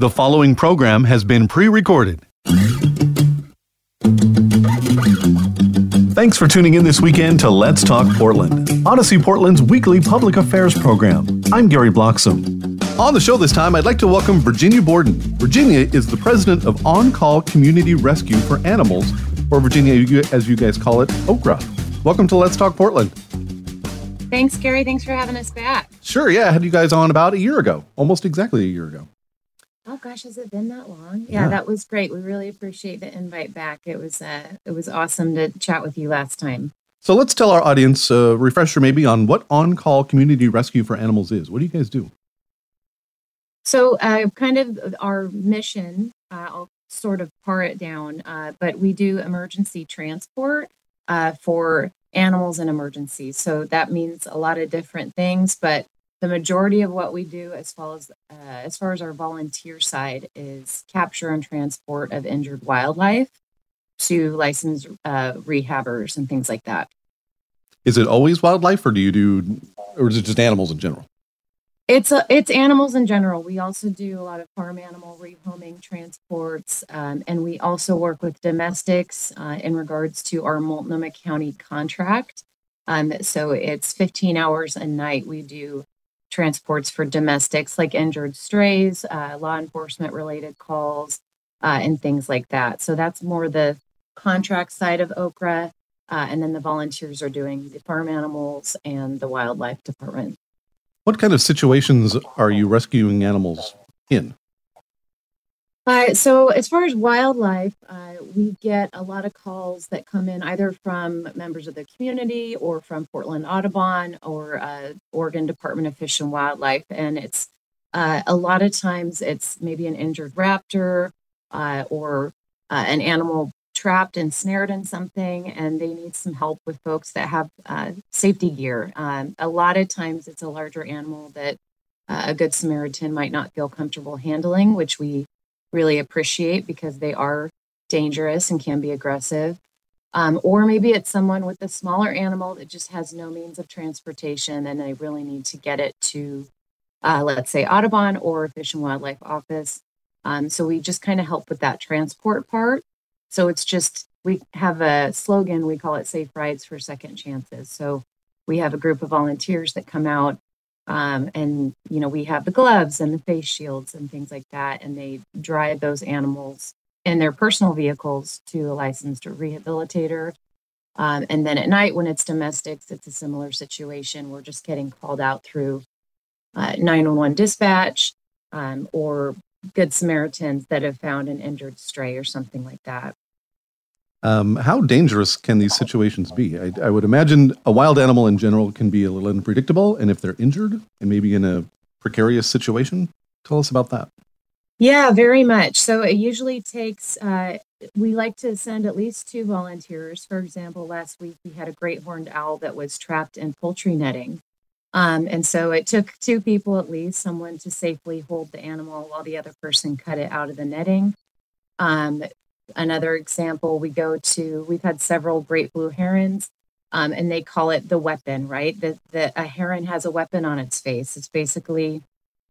The following program has been pre recorded. Thanks for tuning in this weekend to Let's Talk Portland, Audacy Portland's weekly public affairs program. I'm Gary Bloxam. On the show this time, I'd like to welcome Virginia Borden. Virginia is the president of On Call Community Rescue for Animals, or Virginia, as you guys call it, OCCRA. Welcome to Let's Talk Portland. Thanks, Gary. Thanks for having us back. Sure, yeah. I had you guys on about a year ago, almost exactly a year ago. Oh gosh, has it been that long? Yeah, yeah, that was great. We really appreciate the invite back. It was uh, it was awesome to chat with you last time. So let's tell our audience a uh, refresher maybe on what on-call community rescue for animals is. What do you guys do? So, uh, kind of our mission. Uh, I'll sort of par it down, uh, but we do emergency transport uh, for animals in emergencies. So that means a lot of different things, but the majority of what we do as far as uh, as far as our volunteer side is capture and transport of injured wildlife to licensed uh, rehabbers and things like that. Is it always wildlife or do you do or is it just animals in general? It's a, it's animals in general. We also do a lot of farm animal rehoming transports um, and we also work with domestics uh, in regards to our multnomah county contract. Um, so it's 15 hours a night we do transports for domestics like injured strays, uh, law enforcement related calls, uh, and things like that. So that's more the contract side of OCCRA. Uh, and then the volunteers are doing the farm animals and the wildlife department. What kind of situations are you rescuing animals in? Uh, so, as far as wildlife, uh, we get a lot of calls that come in either from members of the community or from Portland Audubon or uh, Oregon Department of Fish and Wildlife. And it's uh, a lot of times it's maybe an injured raptor uh, or uh, an animal trapped and snared in something, and they need some help with folks that have safety gear. Um, a lot of times it's a larger animal that a Good Samaritan might not feel comfortable handling, which we really appreciate because they are dangerous and can be aggressive. Um, or maybe it's someone with a smaller animal that just has no means of transportation and they really need to get it to, uh, let's say, Audubon or Fish and Wildlife Office. Um, so we just kind of help with that transport part. So it's just, we have a slogan, we call it Safe Rides for Second Chances. So we have a group of volunteers that come out um, and you know we have the gloves and the face shields and things like that and they drive those animals in their personal vehicles to a licensed rehabilitator. Um, and then at night when it's domestics it's a similar situation. We're just getting called out through uh, 911 dispatch um, or good samaritans that have found an injured stray or something like that um, how dangerous can these situations be? I, I, would imagine a wild animal in general can be a little unpredictable, and if they're injured and maybe in a precarious situation, tell us about that. Yeah, very much. So it usually takes, uh, we like to send at least two volunteers. For example, last week we had a great horned owl that was trapped in poultry netting. Um, and so it took two people at least, someone to safely hold the animal while the other person cut it out of the netting. Um, Another example, we go to, we've had several great blue herons, um, and they call it the weapon, right? That the, a heron has a weapon on its face. It's basically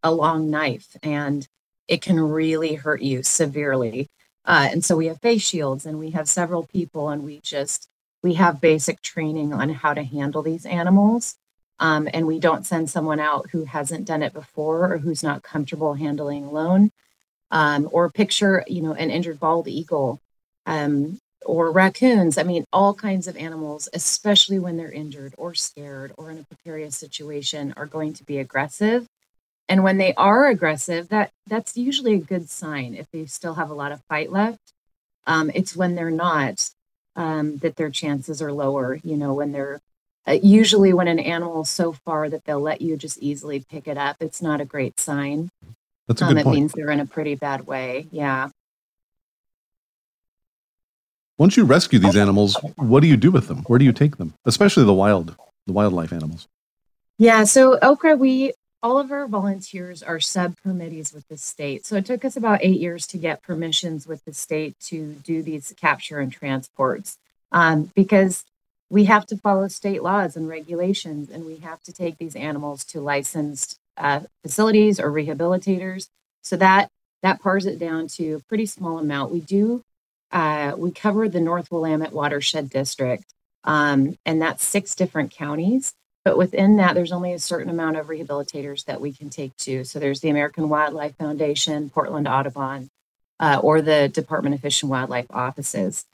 a long knife, and it can really hurt you severely. Uh, and so we have face shields, and we have several people, and we just we have basic training on how to handle these animals. Um, and we don't send someone out who hasn't done it before or who's not comfortable handling alone um, or picture, you know, an injured bald eagle um, or raccoons. I mean, all kinds of animals, especially when they're injured or scared or in a precarious situation, are going to be aggressive. And when they are aggressive, that that's usually a good sign. If they still have a lot of fight left, um, it's when they're not um, that their chances are lower. You know, when they're uh, usually when an animal so far that they'll let you just easily pick it up, it's not a great sign. That's a good um, it point. means they're in a pretty bad way. Yeah. Once you rescue these animals, what do you do with them? Where do you take them? Especially the wild, the wildlife animals. Yeah. So OCCRA, we all of our volunteers are sub permittees with the state. So it took us about eight years to get permissions with the state to do these capture and transports um, because we have to follow state laws and regulations and we have to take these animals to licensed uh, facilities or rehabilitators. So that that pars it down to a pretty small amount. We do uh, we cover the North Willamette Watershed District, um, and that's six different counties. But within that, there's only a certain amount of rehabilitators that we can take to. So there's the American Wildlife Foundation, Portland Audubon, uh, or the Department of Fish and Wildlife offices.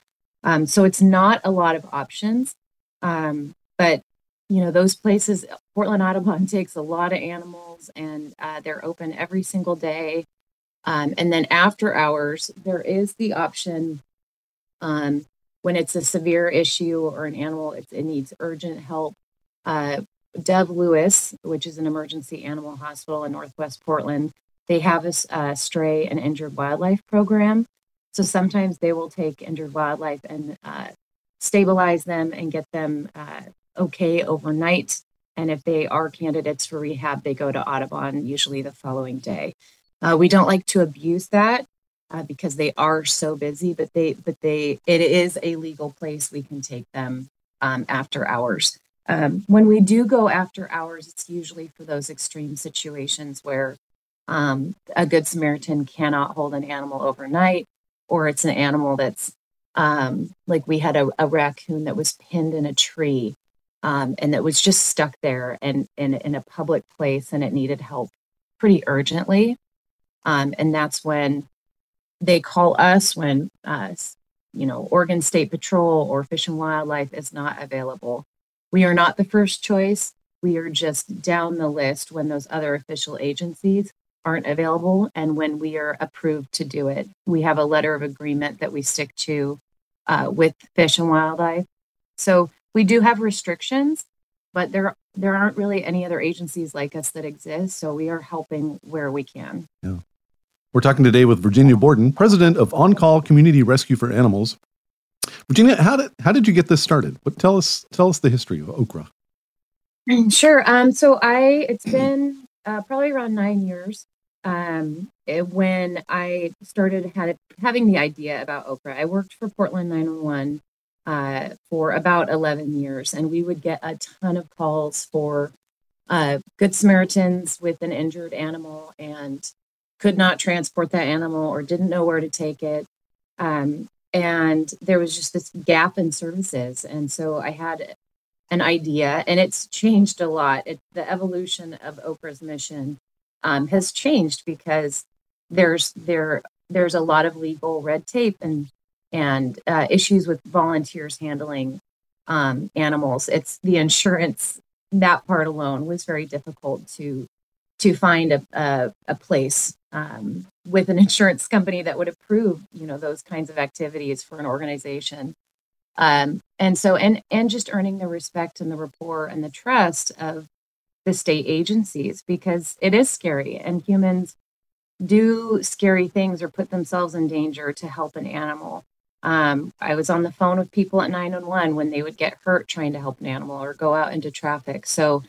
Um, so it's not a lot of options, um, but you know those places. Portland Audubon takes a lot of animals, and uh, they're open every single day. Um, and then after hours, there is the option um, when it's a severe issue or an animal it, it needs urgent help. Uh, Dove Lewis, which is an emergency animal hospital in Northwest Portland, they have a, a stray and injured wildlife program. So sometimes they will take injured wildlife and uh, stabilize them and get them uh, okay overnight. And if they are candidates for rehab, they go to Audubon usually the following day. Uh, we don't like to abuse that uh, because they are so busy, but they but they it is a legal place we can take them um, after hours. Um, when we do go after hours, it's usually for those extreme situations where um, a good Samaritan cannot hold an animal overnight, or it's an animal that's um, like we had a, a, raccoon that was pinned in a tree um, and that was just stuck there and in a public place and it needed help pretty urgently. Um, and that's when they call us when, uh, you know, Oregon State Patrol or Fish and Wildlife is not available. We are not the first choice. We are just down the list when those other official agencies aren't available and when we are approved to do it. We have a letter of agreement that we stick to uh, with Fish and Wildlife. So we do have restrictions, but there there aren't really any other agencies like us that exist. So we are helping where we can. Yeah. We're talking today with Virginia Borden, president of On Call Community Rescue for Animals. Virginia, how did how did you get this started? What tell us tell us the history of OCCRA. Sure. Um, so I it's been uh, probably around nine years um, it, when I started had, having the idea about OCCRA. I worked for Portland 911 uh, for about 11 years, and we would get a ton of calls for uh, Good Samaritans with an injured animal and could not transport that animal or didn't know where to take it. Um, and there was just this gap in services. And so I had an idea, and it's changed a lot. It, the evolution of OCCRA's mission um, has changed because there's there there's a lot of legal red tape and and uh, issues with volunteers handling um, animals. It's the insurance that part alone was very difficult to to find a a, a place um, with an insurance company that would approve you know those kinds of activities for an organization. Um, and so and and just earning the respect and the rapport and the trust of the state agencies because it is scary and humans do scary things or put themselves in danger to help an animal. Um, I was on the phone with people at 911 when they would get hurt trying to help an animal or go out into traffic. So,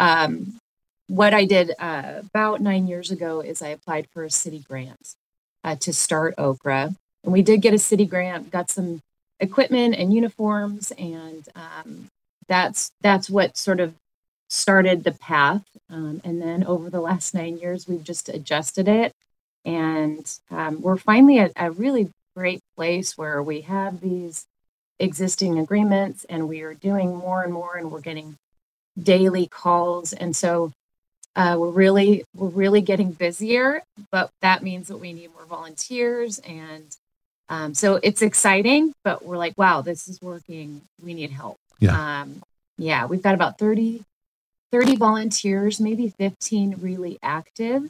um, what I did uh, about nine years ago is I applied for a city grant uh, to start OCCRA. And we did get a city grant, got some equipment and uniforms, and um, that's that's what sort of started the path. Um, and then over the last nine years, we've just adjusted it. And um, we're finally at a really great place where we have these existing agreements and we are doing more and more and we're getting daily calls. And so Uh, we're really we're really getting busier, but that means that we need more volunteers, and um, so it's exciting. But we're like, wow, this is working. We need help. Yeah. Um, yeah, we've got about 30, 30 volunteers, maybe 15 really active,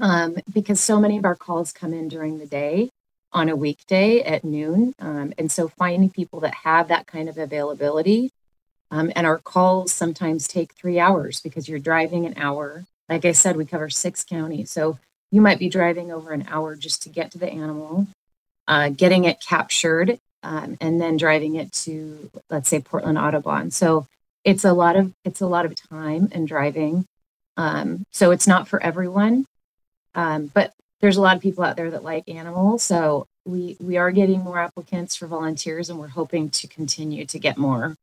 um, because so many of our calls come in during the day on a weekday at noon. Um, and so finding people that have that kind of availability. Um, and our calls sometimes take three hours because you're driving an hour. Like I said, we cover six counties. So you might be driving over an hour just to get to the animal, uh, getting it captured, um, and then driving it to, let's say, Portland Audubon. So it's a lot of it's a lot of time and driving. Um, so it's not for everyone. Um, but there's a lot of people out there that like animals. So we we are getting more applicants for volunteers, and we're hoping to continue to get more.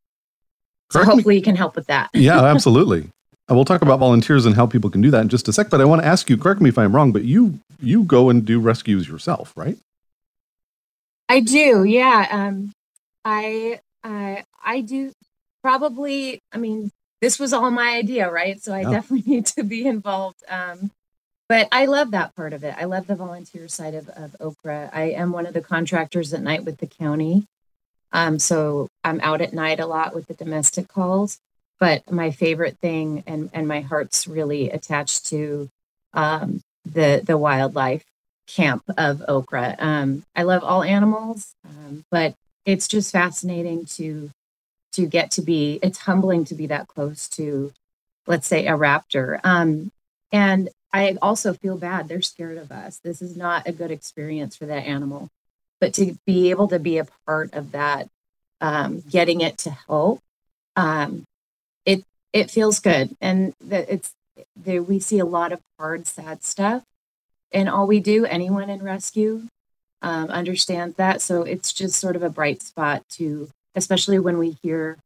So Correct me- hopefully, you can help with that. yeah, absolutely. Uh, We'll talk about volunteers and how people can do that in just a sec. But I want to ask you, correct me if I'm wrong, but you you go and do rescues yourself, right? I do, yeah. Um, I I I do probably. I mean, this was all my idea, right? So I Yeah. definitely need to be involved. Um, but I love that part of it. I love the volunteer side of, of OCCRA. I am one of the contractors at night with the county. Um, so I'm out at night a lot with the domestic calls. But my favorite thing and, and my heart's really attached to um, the the wildlife camp of OCCRA. Um, I love all animals, um, but it's just fascinating to to get to be. It's humbling to be that close to, let's say, a raptor. Um, and I also feel bad. They're scared of us. This is not a good experience for that animal. But to be able to be a part of that, um, getting it to help, um, it it feels good. And that it's there. We see a lot of hard, sad stuff, and all we do, anyone in rescue, um, understands that. So it's just sort of a bright spot to, especially when we hear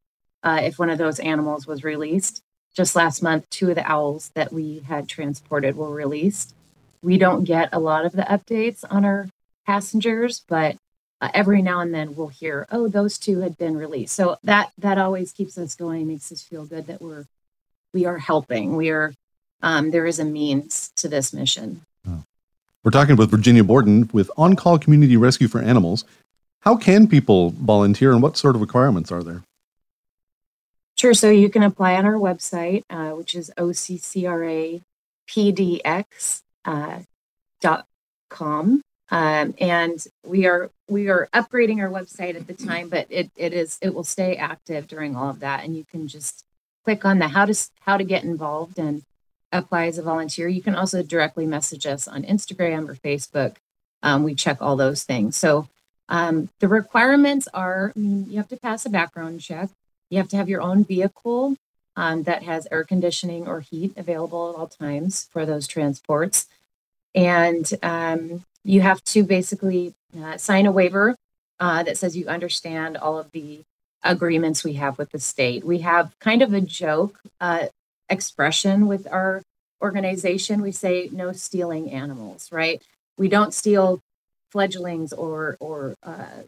uh, if one of those animals was released just last month, two of the owls that we had transported were released. We don't get a lot of the updates on our passengers, but uh, every now and then we'll hear, "Oh, those two had been released." So that that always keeps us going, makes us feel good that we're we are helping. We are um, there is a means to this mission. We're talking with Virginia Borden with On Call Community Rescue for Animals. How can people volunteer and what sort of requirements are there? Sure. So you can apply on our website, uh, which is OCCRAPDX uh. Um, and we are we are upgrading our website at the time, but it, it is it will stay active during all of that. And you can just click on the how to how to get involved and apply as a volunteer. You can also directly message us on Instagram or Facebook. Um, we check all those things. So um, the requirements are: I mean, you have to pass a background check. You have to have your own vehicle um, that has air conditioning or heat available at all times for those transports. And um, you have to basically uh, sign a waiver uh, that says you understand all of the agreements we have with the state. We have kind of a joke uh, expression with our organization. We say no stealing animals, right? We don't steal fledglings or or uh,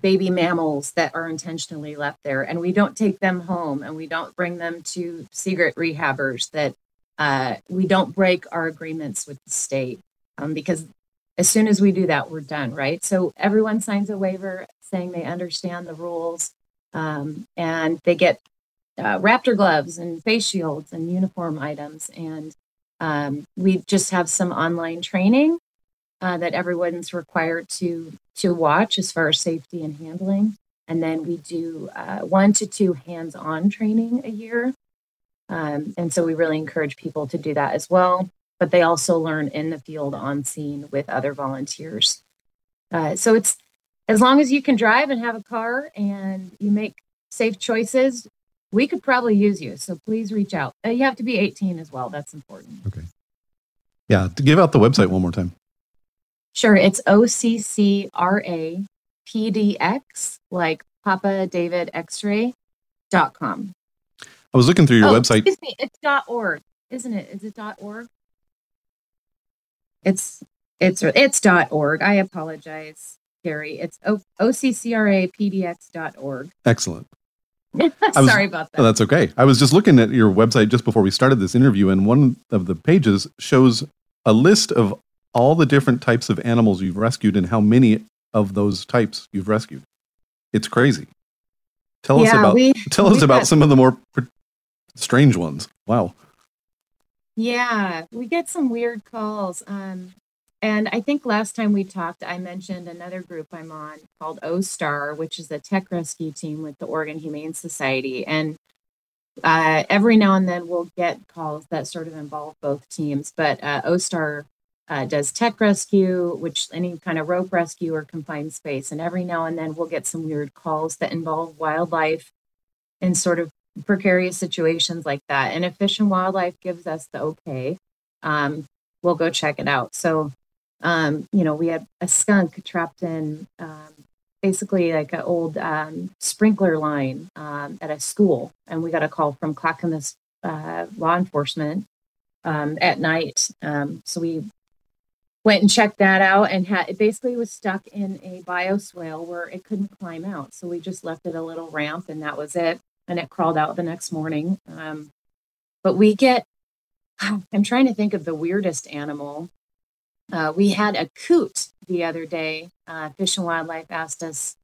baby mammals that are intentionally left there. And we don't take them home and we don't bring them to secret rehabbers that uh, we don't break our agreements with the state um, because as soon as we do that we're done right? So everyone signs a waiver saying they understand the rules um, and they get uh, raptor gloves and face shields and uniform items. And um, we just have some online training uh, that everyone's required to to watch as far as safety and handling. And then we do uh, one to two hands-on training a year, um, and so we really encourage people to do that as well. But they also learn in the field on scene with other volunteers. Uh, so it's as long as you can drive and have a car and you make safe choices, we could probably use you. So please reach out. Uh, you have to be 18 as well. That's important. Okay. Yeah, to give out the website one more time. Sure, it's OCCRA PDX, like Papa David X-ray dot com. I was looking through your oh, website. Excuse me, it's dot org, isn't it? Is it dot org? It's it's it's dot org. I apologize, Gary. It's o- OCCRA dot org. Excellent. was, Sorry about that. Oh, that's okay. I was just looking at your website just before we started this interview, and one of the pages shows a list of all the different types of animals you've rescued and how many of those types you've rescued. It's crazy. Tell yeah, us about we, tell us about some of the more strange ones. Wow. Yeah, we get some weird calls. Um, and I think last time we talked, I mentioned another group I'm on called O Star, which is a tech rescue team with the Oregon Humane Society. And uh, every now and then we'll get calls that sort of involve both teams. But uh, OSTAR uh, does tech rescue, which any kind of rope rescue or confined space. And every now and then we'll get some weird calls that involve wildlife in sort of precarious situations like that. And if Fish and Wildlife gives us the okay, um, we'll go check it out. So, um, you know, we had a skunk trapped in um, basically like an old um, sprinkler line um, at a school, and we got a call from Clackamas uh, law enforcement um, at night. so we went and checked that out and had it basically was stuck in a bioswale where it couldn't climb out so we just left it a little ramp and that was it and it crawled out the next morning. Um, but we get, I'm trying to think of the weirdest animal. Uh, we had a coot the other day. Uh, Fish and Wildlife asked us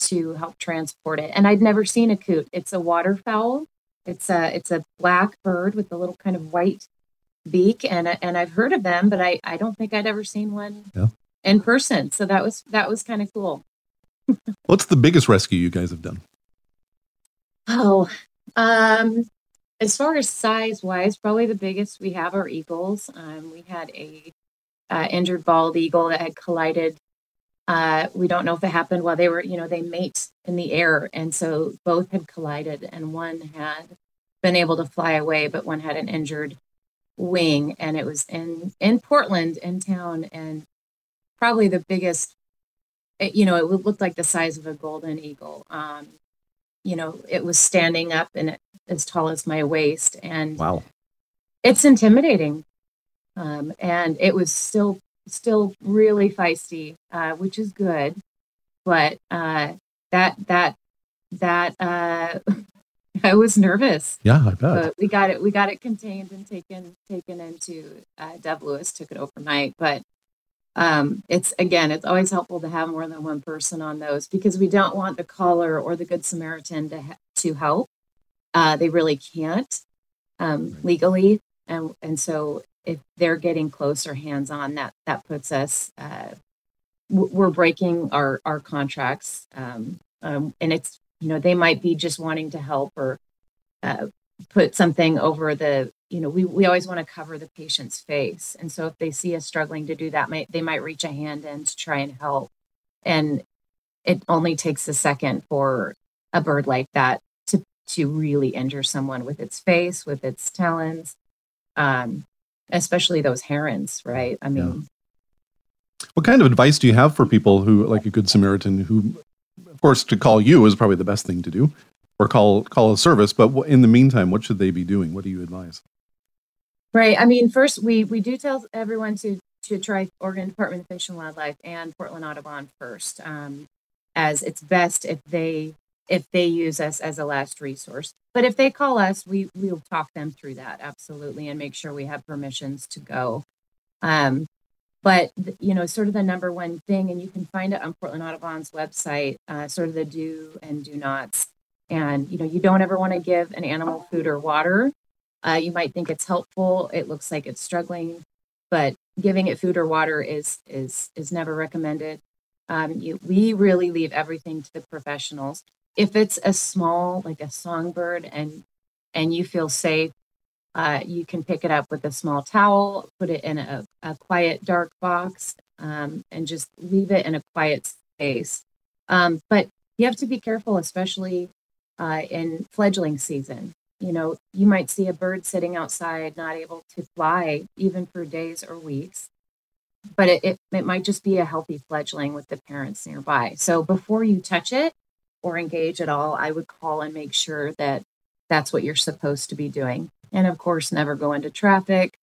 to help transport it, and I'd never seen a coot. It's a waterfowl. It's a it's a black bird with a little kind of white beak, and and I've heard of them, but I I don't think I'd ever seen one yeah. in person. So that was that was kind of cool. What's the biggest rescue you guys have done? Oh, um, as far as size wise, probably the biggest we have are eagles. Um, we had a uh, injured bald eagle that had collided. Uh, we don't know if it happened while they were, you know, they mate in the air, and so both had collided, and one had been able to fly away, but one had an injured wing, and it was in in Portland, in town, and probably the biggest. It, you know, it looked like the size of a golden eagle. Um, you know, it was standing up and it, as tall as my waist. And wow, it's intimidating. Um, and it was still, still really feisty, uh, which is good. But uh, that, that, that, uh, I was nervous. Yeah, I bet. But we got it. We got it contained and taken taken into uh, Dove Lewis. Took it overnight, but um, it's again, it's always helpful to have more than one person on those because we don't want the caller or the good Samaritan to ha- to help. Uh, they really can't um, legally, and and so if they're getting close or hands on, that that puts us uh, we're breaking our our contracts, um, um, and it's you know they might be just wanting to help or uh, put something over the you know we, we always want to cover the patient's face. And so if they see us struggling to do that might, they might reach a hand in to try and help. And it only takes a second for a bird like that to to really injure someone with its face with its talons um, especially those herons right? I mean yeah. what kind of advice do you have for people who like a good samaritan who of course to call you is probably the best thing to do or call call a service but in the meantime what should they be doing what do you advise Right. I mean, first we we do tell everyone to to try Oregon Department of Fish and Wildlife and Portland Audubon first, um, as it's best if they if they use us as a last resource. But if they call us, we we'll talk them through that absolutely and make sure we have permissions to go. Um, but you know, sort of the number one thing, and you can find it on Portland Audubon's website, uh, sort of the do and do nots. And you know, you don't ever want to give an animal food or water uh, you might think it's helpful. It looks like it's struggling, but giving it food or water is is is never recommended. Um, you, we really leave everything to the professionals. If it's a small, like a songbird, and and you feel safe, uh, you can pick it up with a small towel, put it in a, a quiet, dark box, um, and just leave it in a quiet space. Um, but you have to be careful, especially uh, in fledgling season you know, you might see a bird sitting outside, not able to fly even for days or weeks, but it, it, it, might just be a healthy fledgling with the parents nearby. So before you touch it or engage at all, I would call and make sure that that's what you're supposed to be doing. And of course, never go into traffic.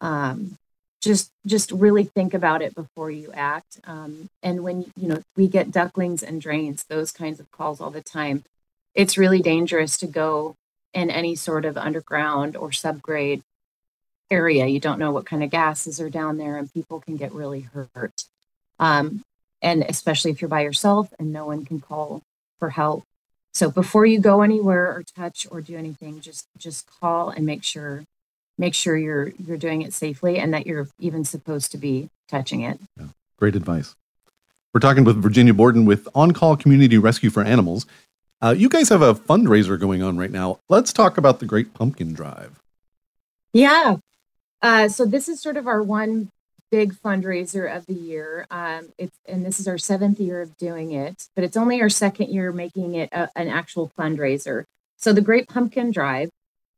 Um, just just really think about it before you act. Um, and when you know we get ducklings and drains, those kinds of calls all the time it's really dangerous to go in any sort of underground or subgrade area. You don't know what kind of gases are down there, and people can get really hurt. Um, and especially if you're by yourself and no one can call for help. So before you go anywhere or touch or do anything, just just call and make sure make sure you're you're doing it safely and that you're even supposed to be touching it. Yeah. Great advice. We're talking with Virginia Borden with On Call Community Rescue for Animals. Uh, you guys have a fundraiser going on right now. Let's talk about the Great Pumpkin Drive. Yeah. Uh, so this is sort of our one big fundraiser of the year. Um, it's and this is our seventh year of doing it, but it's only our second year making it a, an actual fundraiser. So the Great Pumpkin Drive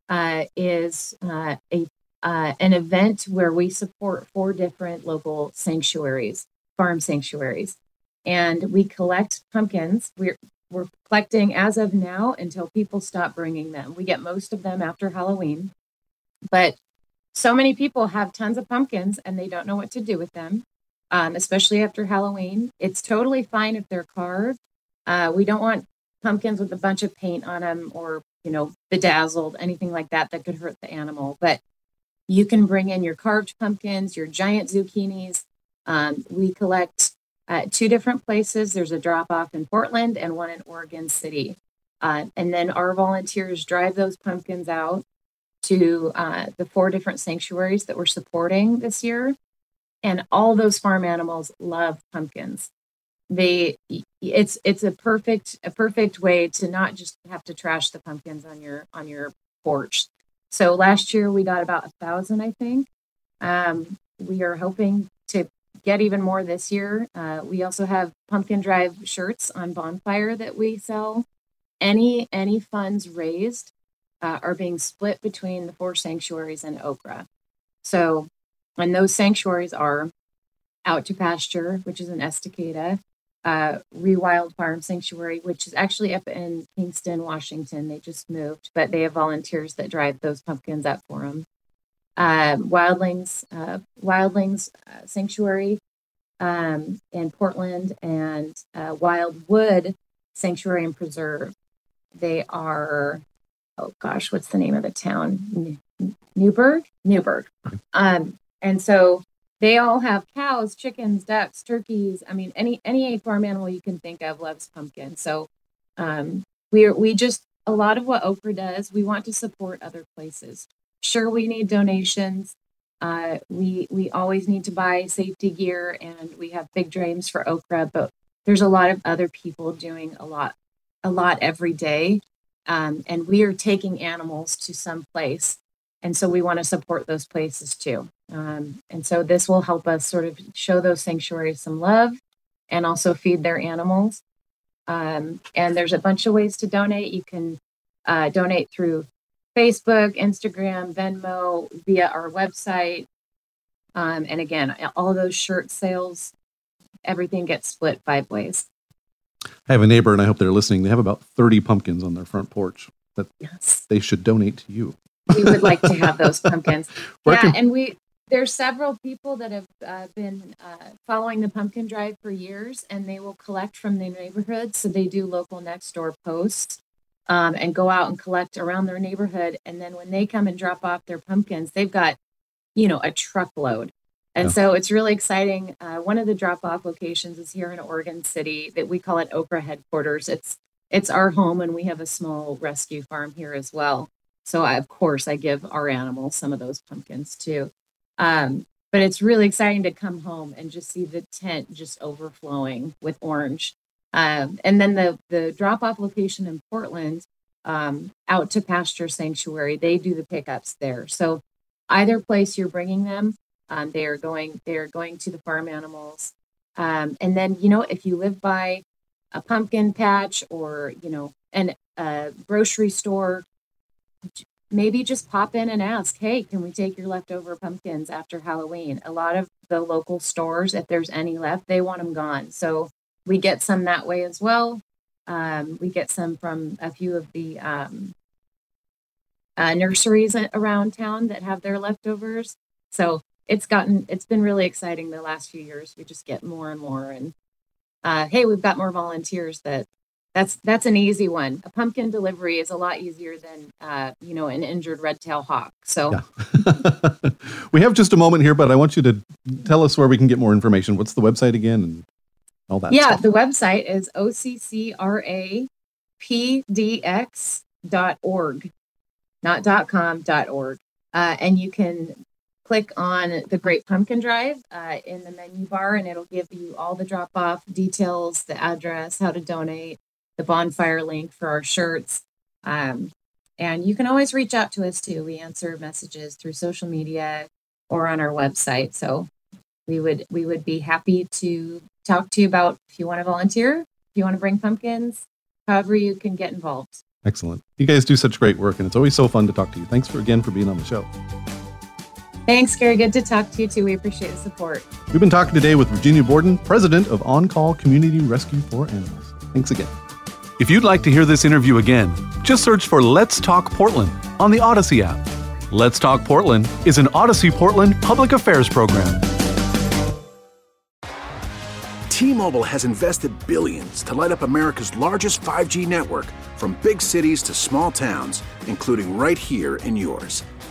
uh, is uh, a uh, an event where we support four different local sanctuaries, farm sanctuaries, and we collect pumpkins. We're we're collecting as of now until people stop bringing them. We get most of them after Halloween, but so many people have tons of pumpkins and they don't know what to do with them, um, especially after Halloween. It's totally fine if they're carved. Uh, we don't want pumpkins with a bunch of paint on them or, you know, bedazzled, anything like that that could hurt the animal. But you can bring in your carved pumpkins, your giant zucchinis. Um, we collect at two different places. There's a drop off in Portland and one in Oregon City. Uh, and then our volunteers drive those pumpkins out to uh, the four different sanctuaries that we're supporting this year. And all those farm animals love pumpkins. They it's it's a perfect a perfect way to not just have to trash the pumpkins on your on your porch. So last year we got about a thousand, I think. Um, we are hoping to get even more this year. Uh, we also have pumpkin drive shirts on bonfire that we sell. Any any funds raised uh, are being split between the four sanctuaries and OCCRA. So, and those sanctuaries are Out to Pasture, which is in Estacada, uh, Rewild Farm Sanctuary, which is actually up in Kingston, Washington. They just moved, but they have volunteers that drive those pumpkins up for them. Uh, Wildlings, uh, Wildlings uh, Sanctuary um, in Portland, and uh, Wildwood Sanctuary and Preserve. They are oh gosh, what's the name of the town? Newberg, Newberg. Um, and so they all have cows, chickens, ducks, turkeys. I mean, any any farm animal you can think of loves pumpkin. So um, we we just a lot of what OCCRA does. We want to support other places. Sure, we need donations. Uh, we we always need to buy safety gear, and we have big dreams for OCCRA. But there's a lot of other people doing a lot a lot every day um, and we are taking animals to some place and so we want to support those places too. Um, and so this will help us sort of show those sanctuaries some love and also feed their animals. Um, and there's a bunch of ways to donate. You can uh, donate through facebook instagram venmo via our website. Um, and again all those shirt sales everything gets split five ways I have a neighbor, and I hope they're listening. They have about 30 pumpkins on their front porch that yes. they should donate to you. We would like to have those pumpkins. yeah, can... and we there's several people that have uh, been uh, following the pumpkin drive for years, and they will collect from their neighborhoods. So they do local next door posts um, and go out and collect around their neighborhood. And then when they come and drop off their pumpkins, they've got you know a truckload and yeah. so it's really exciting. Uh, one of the drop off locations is here in Oregon City that we call it OCCRA headquarters. It's it's our home and we have a small rescue farm here as well. So I, of course I give our animals some of those pumpkins too. Um, but it's really exciting to come home and just see the tent just overflowing with orange. Um, and then the the drop off location in Portland, um, out to Pasture Sanctuary, they do the pickups there. So either place you're bringing them, um, they are going they are going to the farm animals. Um, and then you know if you live by a pumpkin patch or you know an a grocery store, maybe just pop in and ask, hey, can we take your leftover pumpkins after Halloween? A lot of the local stores, if there's any left, they want them gone. So we get some that way as well. Um, we get some from a few of the um, uh, nurseries around town that have their leftovers. So it's gotten it's been really exciting the last few years. We just get more and more, and uh, hey, we've got more volunteers that that's that's an easy one. A pumpkin delivery is a lot easier than uh, you know an injured red tail hawk. So yeah. we have just a moment here, but I want you to tell us where we can get more information. What's the website again and all that? Yeah, stuff. the website is occrapdx.org, not dot .com, dot .org. Uh, and you can click on the Great Pumpkin Drive uh, in the menu bar, and it'll give you all the drop off details, the address, how to donate, the bonfire link for our shirts. Um, and you can always reach out to us too. We answer messages through social media or on our website. So we would we would be happy to talk to you about if you want to volunteer, if you want to bring pumpkins, however you can get involved. Excellent. You guys do such great work, and it's always so fun to talk to you. Thanks for again for being on the show. Thanks, Gary. Good to talk to you too. We appreciate the support. We've been talking today with Virginia Borden, president of On Call Community Rescue for Animals. Thanks again. If you'd like to hear this interview again, just search for Let's Talk Portland on the Audacy app. Let's Talk Portland is an Audacy Portland public affairs program. T-Mobile has invested billions to light up America's largest 5G network from big cities to small towns, including right here in yours.